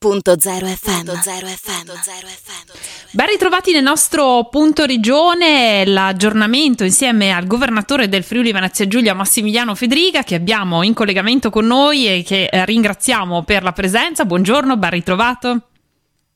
Punto zero FM. Punto zero FM. Punto zero FM. Ben ritrovati nel nostro punto regione, l'aggiornamento insieme al governatore del Friuli Venezia Giulia Massimiliano Federica che abbiamo in collegamento con noi e che eh, ringraziamo per la presenza. Buongiorno, ben ritrovato.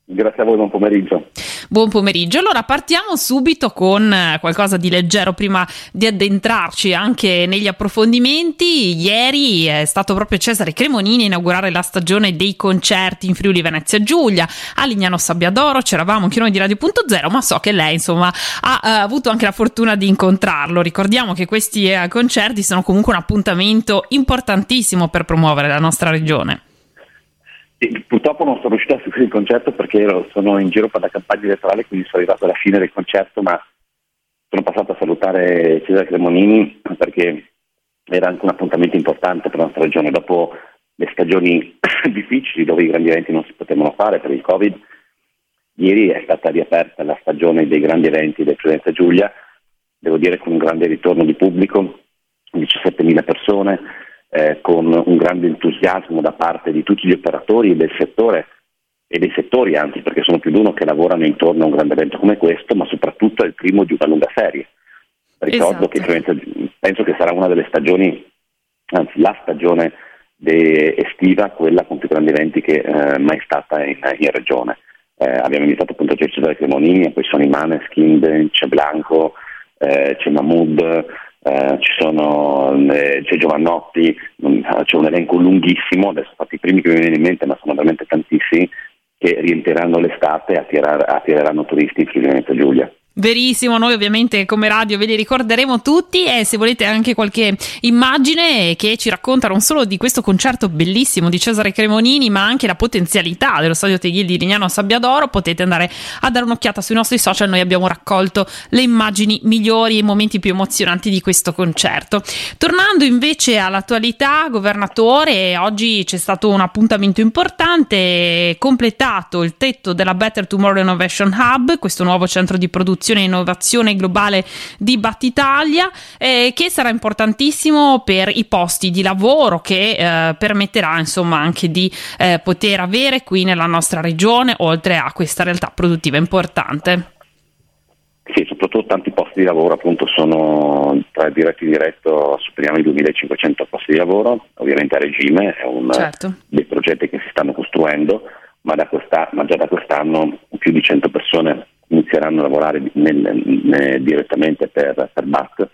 Grazie a voi, buon pomeriggio. Buon pomeriggio. Allora partiamo subito con eh, qualcosa di leggero prima di addentrarci anche negli approfondimenti. Ieri è stato proprio Cesare Cremonini a inaugurare la stagione dei concerti in Friuli Venezia Giulia a Lignano Sabbiadoro. C'eravamo anche noi di Radio.0, ma so che lei insomma ha uh, avuto anche la fortuna di incontrarlo. Ricordiamo che questi uh, concerti sono comunque un appuntamento importantissimo per promuovere la nostra regione. Purtroppo non sono riuscito a seguire il concerto perché ero, sono in giro per la campagna elettorale, quindi sono arrivato alla fine del concerto, ma sono passato a salutare Cesare Cremonini perché era anche un appuntamento importante per la nostra regione. Dopo le stagioni difficili dove i grandi eventi non si potevano fare per il Covid, ieri è stata riaperta la stagione dei grandi eventi del Presidente Giulia, devo dire con un grande ritorno di pubblico, 17.000 persone, eh, con un grande entusiasmo da parte di tutti gli operatori del settore e dei settori anzi, perché sono più di uno che lavorano intorno a un grande evento come questo, ma soprattutto è il primo di una lunga serie. Ricordo esatto. che penso che sarà una delle stagioni, anzi la stagione estiva, quella con più grandi eventi che eh, mai stata in, in regione. Eh, abbiamo invitato appunto Cesare Cremonini, poi sono i Maneskin, c'è Blanco, eh, c'è Mahmood, eh, sono, eh, c'è Giovannotti, c'è un elenco lunghissimo, adesso fatti i primi che mi vengono in mente, ma sono veramente tantissimi, che riempiranno l'estate e attirar- attireranno turisti in Friuli Venezia Giulia. Verissimo, noi ovviamente come radio ve li ricorderemo tutti e se volete anche qualche immagine che ci racconta non solo di questo concerto bellissimo di Cesare Cremonini ma anche la potenzialità dello stadio Teghil di Rignano a Sabbiadoro potete andare a dare un'occhiata sui nostri social, noi abbiamo raccolto le immagini migliori e i momenti più emozionanti di questo concerto. Tornando invece all'attualità, governatore, oggi c'è stato un appuntamento importante, completato il tetto della Better Tomorrow Innovation Hub, questo nuovo centro di produzione produzione e innovazione globale di Battitalia, eh, che sarà importantissimo per i posti di lavoro che eh, permetterà insomma anche di eh, poter avere qui nella nostra regione, oltre a questa realtà produttiva importante. Sì, soprattutto tanti posti di lavoro appunto sono tra diretto e indiretto superiamo i 2500 posti di lavoro, ovviamente a regime, è uno certo. dei progetti che si stanno costruendo, ma, da ma già da quest'anno più di 100 persone inizieranno a lavorare nel, nel, direttamente per, per BAT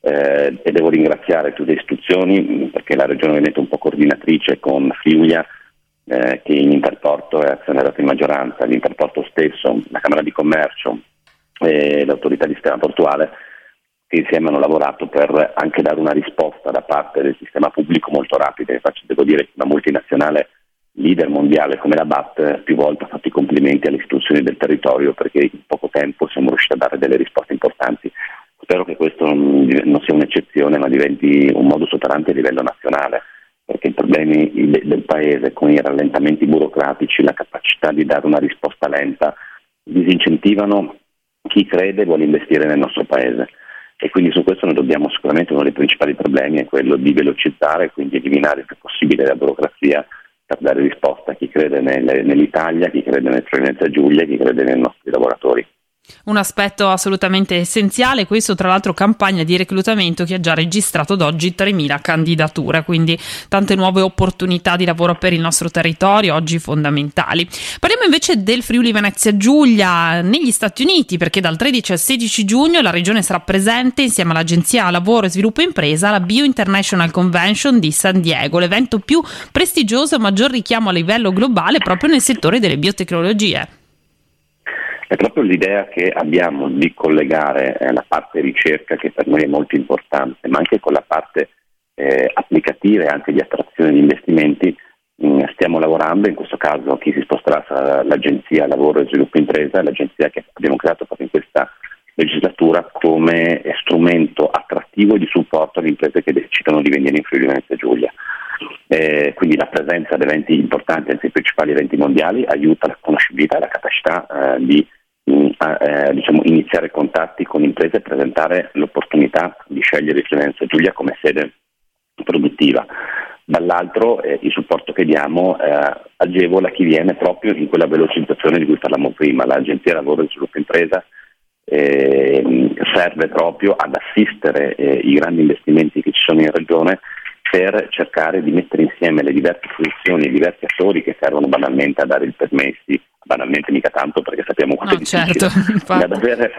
eh, e devo ringraziare tutte le istituzioni perché la Regione Veneto è un po' coordinatrice con Friulia eh, che in Interporto è azionaria in maggioranza, l'Interporto stesso, la Camera di Commercio e l'autorità di sistema portuale che insieme hanno lavorato per anche dare una risposta da parte del sistema pubblico molto rapida. Infatti devo dire che una multinazionale leader mondiale come la BAT più volte ha fatto i complimenti alle istituzioni del territorio perché in poco tempo siamo riusciti a dare delle risposte importanti. Spero che questo non sia un'eccezione ma diventi un modus operandi a livello nazionale perché i problemi del Paese con i rallentamenti burocratici, la capacità di dare una risposta lenta disincentivano chi crede e vuole investire nel nostro Paese e quindi su questo noi dobbiamo sicuramente uno dei principali problemi è quello di velocizzare, quindi eliminare il più possibile la burocrazia per dare risposta a chi crede nell'Italia, chi crede nel Friuli Giulia, chi crede nei nostri lavoratori. Un aspetto assolutamente essenziale, questo tra l'altro campagna di reclutamento che ha già registrato ad oggi 3.000 candidature, quindi tante nuove opportunità di lavoro per il nostro territorio, oggi fondamentali. Parliamo invece del Friuli Venezia Giulia negli Stati Uniti, perché dal 13 al 16 giugno la regione sarà presente insieme all'Agenzia Lavoro e Sviluppo Impresa alla Bio International Convention di San Diego, l'evento più prestigioso e maggior richiamo a livello globale proprio nel settore delle biotecnologie. È proprio l'idea che abbiamo di collegare eh, la parte ricerca, che per noi è molto importante, ma anche con la parte eh, applicativa e anche di attrazione di investimenti. Mm, stiamo lavorando, in questo caso chi si sposterà sarà l'Agenzia Lavoro e Sviluppo Impresa, l'agenzia che abbiamo creato proprio in questa legislatura come strumento attrattivo di supporto alle imprese che decidono di venire in Friuli Venezia Giulia. Eh, quindi la presenza ad eventi importanti, anzi i principali eventi mondiali, aiuta la conoscibilità e la capacità eh, di eh, diciamo, iniziare contatti con imprese e presentare l'opportunità di scegliere Firenze Giulia come sede produttiva. dall'altro eh, il supporto che diamo eh, agevola chi viene proprio in quella velocizzazione di cui parlavamo prima, l'Agenzia Lavoro e Sviluppo Impresa eh, serve proprio ad assistere eh, i grandi investimenti che ci sono in regione per cercare di mettere insieme le diverse funzioni i diversi attori che servono banalmente a dare il permessi, banalmente mica tanto perché sappiamo quanto no, è certo, difficile, ad avere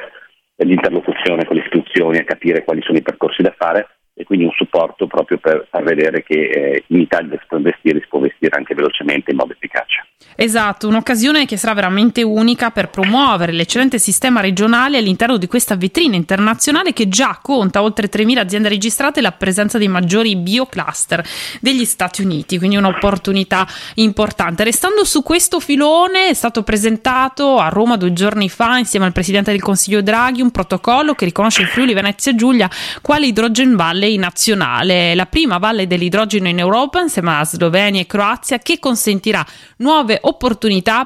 l'interlocuzione con le istituzioni, a capire quali sono i percorsi da fare e quindi un supporto proprio per far vedere che eh, in Italia si può investire, si può investire anche velocemente in modo efficace. Esatto, un'occasione che sarà veramente unica per promuovere l'eccellente sistema regionale all'interno di questa vetrina internazionale che già conta oltre 3.000 aziende registrate e la presenza dei maggiori biocluster degli Stati Uniti, quindi un'opportunità importante. Restando su questo filone è stato presentato a Roma due giorni fa insieme al Presidente del Consiglio Draghi un protocollo che riconosce il Friuli Venezia Giulia quale Hydrogen Valley nazionale, la prima valle dell'idrogeno in Europa insieme a Slovenia e Croazia che consentirà nuove opportunità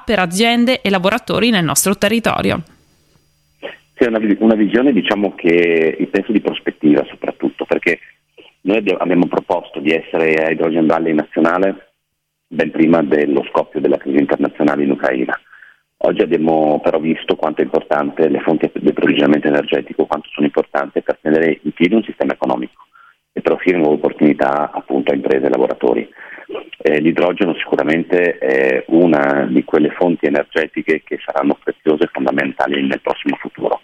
per aziende e lavoratori nel nostro territorio. Sì, una, una visione diciamo che penso di prospettiva soprattutto perché noi abbiamo proposto di essere a Hydrogen Valley nazionale ben prima dello scoppio della crisi internazionale in Ucraina. Oggi abbiamo però visto quanto è importante le fonti di approvvigionamento energetico, quanto sono importanti per tenere in piedi un sistema economico e per offrire nuove opportunità appunto a imprese e lavoratori. Eh, l'idrogeno sicuramente è una di quelle fonti energetiche che saranno preziose e fondamentali nel prossimo futuro.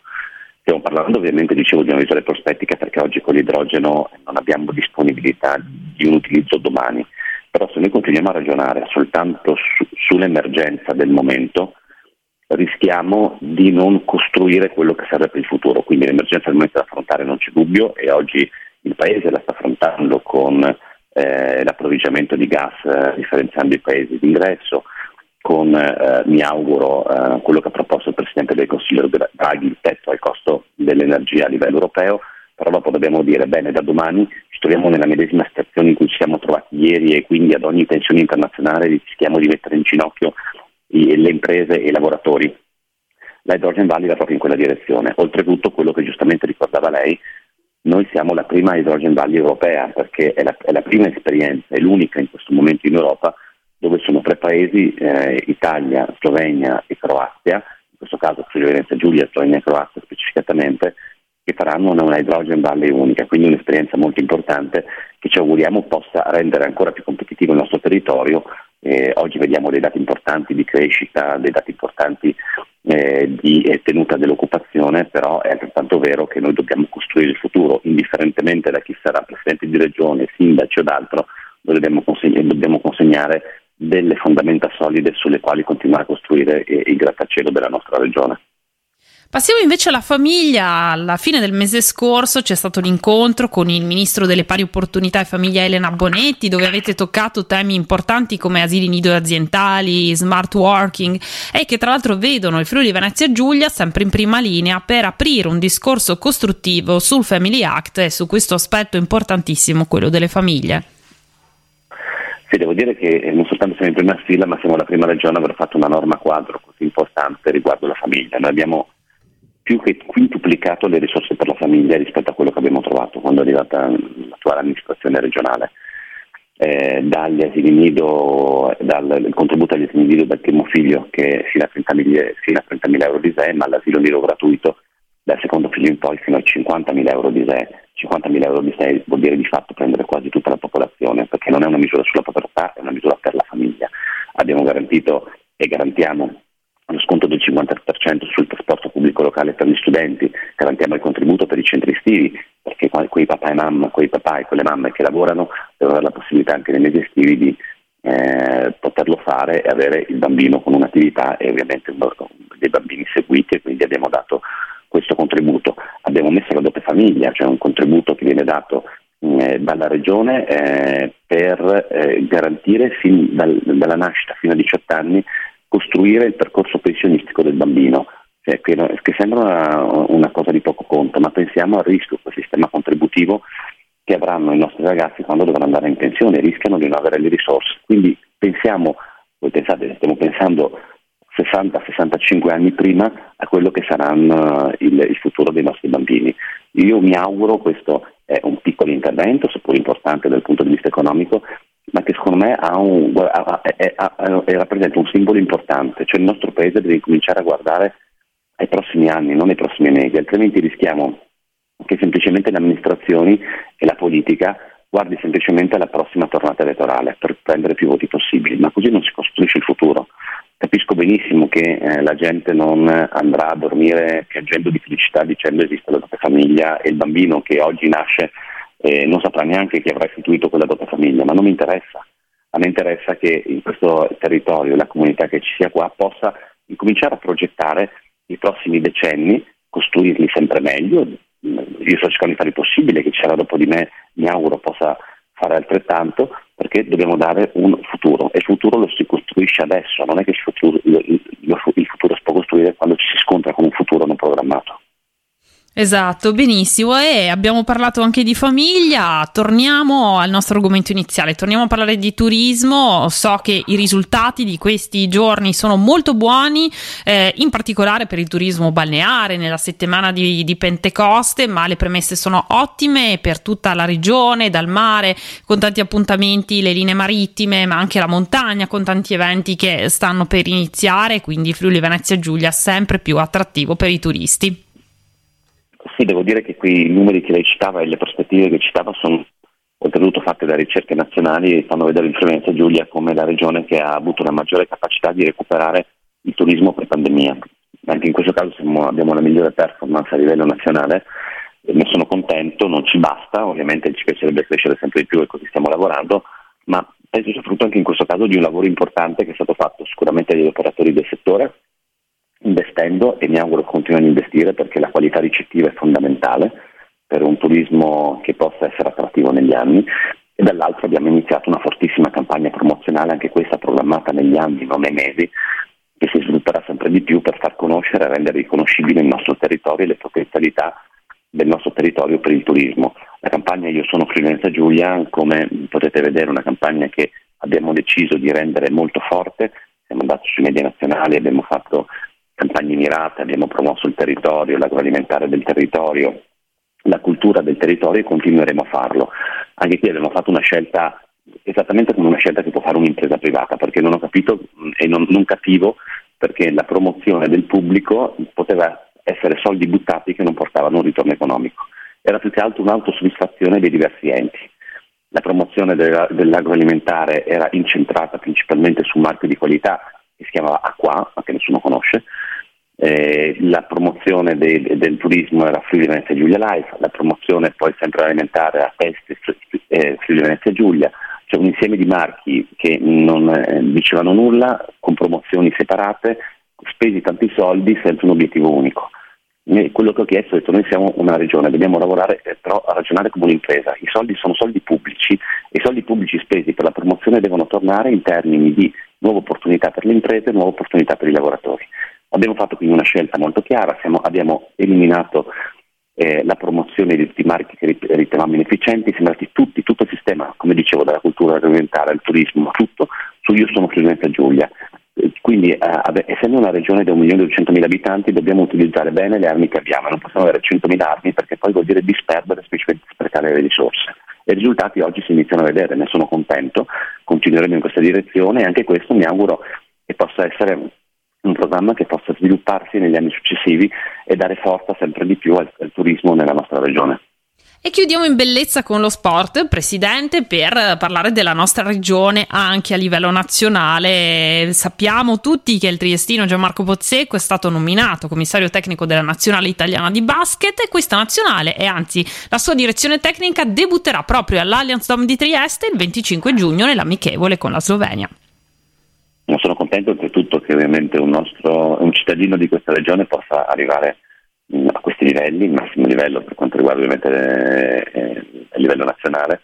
Stiamo parlando ovviamente, dicevo, di una visione prospettica perché oggi con l'idrogeno non abbiamo disponibilità di un utilizzo domani, però se noi continuiamo a ragionare soltanto su, sull'emergenza del momento, rischiamo di non costruire quello che serve per il futuro. Quindi l'emergenza del momento da affrontare non c'è dubbio e oggi il Paese la sta affrontando con eh, l'approvvigionamento di gas eh, differenziando i paesi d'ingresso, con eh, mi auguro eh, quello che ha proposto il Presidente del Consiglio Draghi, il tetto al costo dell'energia a livello europeo, però dopo dobbiamo dire bene da domani ci troviamo nella medesima situazione in cui ci siamo trovati ieri e quindi ad ogni tensione internazionale rischiamo di mettere in ginocchio i, le imprese e i lavoratori. L'Hydrogen Valley va proprio in quella direzione. Oltretutto quello che giustamente ricordava lei, noi siamo la prima Hydrogen Valley europea perché è la, è la, prima esperienza, è l'unica in questo momento in Europa dove sono tre paesi, eh, Italia, Slovenia e Croazia, in questo caso Friuli Venezia Giulia, Slovenia e Croazia specificatamente, che faranno una Hydrogen Valley unica, quindi un'esperienza molto importante che ci auguriamo possa rendere ancora più competitivo il nostro territorio. Eh, oggi vediamo dei dati importanti di crescita, dei dati importanti eh, di eh, tenuta dell'occupazione, però è altrettanto vero che noi dobbiamo costruire il futuro, indifferentemente da chi sarà presidente di regione, sindaci o d'altro, noi dobbiamo, conseg- dobbiamo consegnare delle fondamenta solide sulle quali continuare a costruire eh, il grattacielo della nostra regione. Passiamo invece alla famiglia. Alla fine del mese scorso c'è stato l'incontro con il ministro delle pari opportunità e famiglia Elena Bonetti, dove avete toccato temi importanti come asili nido aziendali, smart working e che tra l'altro vedono il Friuli Venezia Giulia sempre in prima linea per aprire un discorso costruttivo sul Family Act e su questo aspetto importantissimo, quello delle famiglie. Sì, devo dire che non soltanto siamo in prima fila, ma siamo la prima regione a aver fatto una norma quadro così importante riguardo la famiglia. Noi abbiamo più che quintuplicato le risorse per la famiglia rispetto a quello che abbiamo trovato quando è arrivata l'attuale amministrazione regionale. Eh, dagli asili nido, dal contributo agli asili nido del primo figlio che fino a 30.000, fino a 30.000 euro di SE, ma all'asilo nido gratuito dal secondo figlio in poi fino a 50.000 euro di SE. 50.000 euro di SE vuol dire di fatto prendere quasi tutta la popolazione, perché non è una misura sulla povertà, è una misura per la famiglia. Abbiamo garantito e garantiamo sconto del 50% sul trasporto pubblico locale per gli studenti, garantiamo il contributo per i centri estivi, perché quei papà e, mamma, quei papà e quelle mamme che lavorano devono avere la possibilità anche nei mesi estivi di eh, poterlo fare e avere il bambino con un'attività e ovviamente dei bambini seguiti e quindi abbiamo dato questo contributo. Abbiamo messo la doppia famiglia, cioè un contributo che viene dato eh, dalla regione eh, per eh, garantire fin dal, dalla nascita fino a 18 anni costruire il percorso pensionistico del bambino, cioè, che, che, sembra una, una, cosa di poco conto, ma pensiamo al rischio, quel sistema contributivo che avranno i nostri ragazzi quando dovranno andare in pensione, rischiano di non avere le risorse. Quindi pensiamo, voi pensate, stiamo pensando 60-65 anni prima a quello che sarà il, il futuro dei nostri bambini. Io mi auguro, questo è un piccolo intervento, seppur importante dal punto di vista economico, che secondo me un, ha, è, ha, rappresenta un simbolo importante, cioè il nostro paese deve cominciare a guardare ai prossimi anni, non ai prossimi mesi, altrimenti rischiamo che semplicemente le amministrazioni e la politica guardi semplicemente alla prossima tornata elettorale per prendere più voti possibili, ma così non si costruisce il futuro. Capisco benissimo che eh, la gente non andrà a dormire piangendo di felicità dicendo esiste la doppia famiglia e il bambino che oggi nasce eh, non saprà neanche chi avrà istituito quella doppia famiglia, ma non mi interessa. A me interessa che in questo territorio la comunità che ci sia qua possa incominciare a progettare i prossimi decenni, costruirli sempre meglio. Io sto cercando di fare il possibile, che ci sarà dopo di me mi auguro possa fare altrettanto, perché dobbiamo dare un futuro e il futuro lo si costruisce adesso, non è che il futuro, Esatto, benissimo. E abbiamo parlato anche di famiglia. Torniamo al nostro argomento iniziale. Torniamo a parlare di turismo. So che i risultati di questi giorni sono molto buoni, eh, in particolare per il turismo balneare nella settimana di, di, Pentecoste, ma le premesse sono ottime per tutta la regione, dal mare, con tanti appuntamenti, le linee marittime, ma anche la montagna, con tanti eventi che stanno per iniziare. Quindi Friuli Venezia Giulia sempre più attrattivo per i turisti. Sì, devo dire che qui i numeri che lei citava e le prospettive che citava sono oltretutto fatte da ricerche nazionali e fanno vedere in Friuli Giulia come la regione che ha avuto una maggiore capacità di recuperare il turismo pre-pandemia. Anche in questo caso abbiamo la migliore performance a livello nazionale, ne sono contento, non ci basta, ovviamente ci piacerebbe crescere sempre di più e così stiamo lavorando, ma penso sia frutto anche in questo caso di un lavoro importante che è stato fatto sicuramente dagli operatori del settore, investendo e mi auguro continuino a investire perché la qualità ricettiva è fondamentale per un turismo che possa essere attrattivo negli anni e dall'altro abbiamo iniziato una fortissima campagna promozionale, anche questa programmata negli anni, non nei mesi, che si svilupperà sempre di più per far conoscere e rendere riconoscibile il nostro territorio e le potenzialità del nostro territorio per il turismo. La campagna Io sono Friulenza Giulia, come potete vedere, è una campagna che abbiamo deciso di rendere molto forte, siamo andati sui media nazionali, abbiamo fatto campagne mirate, abbiamo promosso il territorio, l'agroalimentare del territorio, la cultura del territorio e continueremo a farlo. Anche qui abbiamo fatto una scelta esattamente come una scelta che può fare un'impresa privata, perché non ho capito e non, non capivo perché la promozione del pubblico poteva essere soldi buttati che non portavano un ritorno economico. Era più che altro un'autosoddisfazione dei diversi enti. La promozione dell'agroalimentare era incentrata principalmente su marchi di qualità che si chiamava Acqua, ma che nessuno conosce, eh, la promozione de, del turismo era Friuli Venezia Giulia Life, la promozione poi sempre alimentare a Peste eh, Friuli Venezia Giulia, cioè un insieme di marchi che non eh, dicevano nulla, con promozioni separate, spesi tanti soldi senza un obiettivo unico. E quello che ho chiesto è detto noi siamo una regione, dobbiamo lavorare eh, però a ragionare come un'impresa, i soldi sono soldi pubblici e i soldi pubblici spesi per la promozione devono tornare in termini di nuove opportunità per le imprese, nuove opportunità per i lavoratori. Abbiamo fatto quindi una scelta molto chiara, siamo, abbiamo eliminato eh, la promozione di tutti i marchi che ritenevamo inefficienti, siamo andati tutti, tutto il sistema, come dicevo, dalla cultura agroalimentare al turismo, tutto su Io sono Friuli Giulia. Eh, quindi, eh, essendo una regione di 1.200.000 abitanti, dobbiamo utilizzare bene le armi che abbiamo, non possiamo avere 100.000 armi perché poi vuol dire disperdere e sprecare le risorse. I risultati oggi si iniziano a vedere, ne sono contento, continueremo in questa direzione e anche questo mi auguro che possa essere un programma che possa svilupparsi negli anni successivi e dare forza sempre di più al, al turismo nella nostra regione. E chiudiamo in bellezza con lo sport, Presidente, per parlare della nostra regione anche a livello nazionale. Sappiamo tutti che il triestino Gianmarco Pozzecco è stato nominato commissario tecnico della Nazionale Italiana di Basket e questa nazionale, e anzi la sua direzione tecnica, debutterà proprio all'Allianz Dome di Trieste il 25 giugno nell'amichevole con la Slovenia. Non sono contento oltretutto che ovviamente un, nostro, un cittadino di questa regione possa arrivare mm, a questi livelli, il massimo livello per quanto riguarda ovviamente eh, a livello nazionale,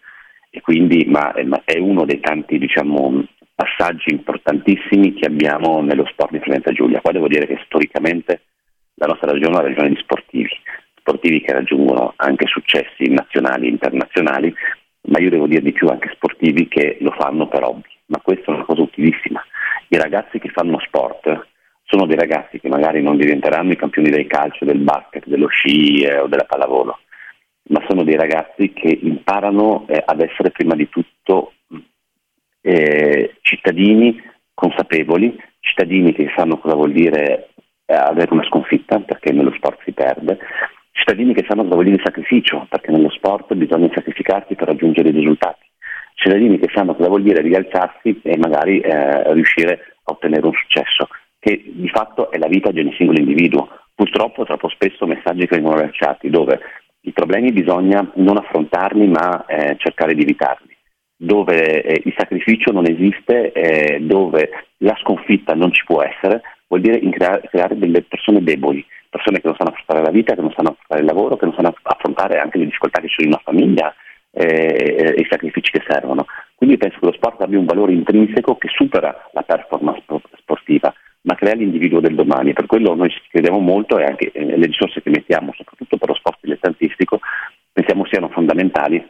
e quindi, ma, ma è uno dei tanti diciamo, passaggi importantissimi che abbiamo nello sport di Florenza Giulia. Qua devo dire che storicamente la nostra regione è una regione di sportivi, sportivi che raggiungono anche successi nazionali e internazionali, ma io devo dire di più anche sportivi che lo fanno per hobby, ma questa è una cosa utilissima i ragazzi che fanno sport sono dei ragazzi che magari non diventeranno i campioni del calcio, del basket, dello sci eh, o della pallavolo, ma sono dei ragazzi che imparano eh, ad essere prima di tutto eh, cittadini consapevoli, cittadini che sanno cosa vuol dire eh, avere una sconfitta, perché nello sport si perde, cittadini che sanno cosa vuol dire sacrificio, perché nello sport bisogna sacrificarsi per raggiungere i risultati, cittadini che sanno cosa vuol dire rialzarsi e magari eh, riuscire a ottenere un successo, che di fatto è la vita di ogni singolo individuo. Purtroppo troppo spesso messaggi che vengono lanciati dove i problemi bisogna non affrontarli ma eh, cercare di evitarli, dove eh, il sacrificio non esiste, eh, dove la sconfitta non ci può essere, vuol dire creare, creare, delle persone deboli, persone che non sanno affrontare la vita, che non sanno affrontare il lavoro, che non sanno affrontare anche le difficoltà che ci sono in una famiglia eh, e i sacrifici che servono. Quindi penso che lo sport abbia un valore intrinseco che supera la performance sportiva, ma crea l'individuo del domani. Per quello noi ci crediamo molto e anche eh, le risorse che mettiamo, soprattutto per lo sport dilettantistico, pensiamo siano fondamentali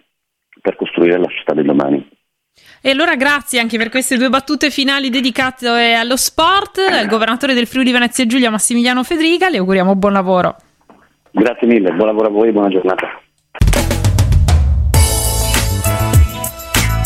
per costruire la società del domani. E allora grazie anche per queste due battute finali dedicate eh, allo sport. Al governatore del Friuli Venezia Giulia Massimiliano Federica, le auguriamo buon lavoro. Grazie mille, buon lavoro a voi e buona giornata.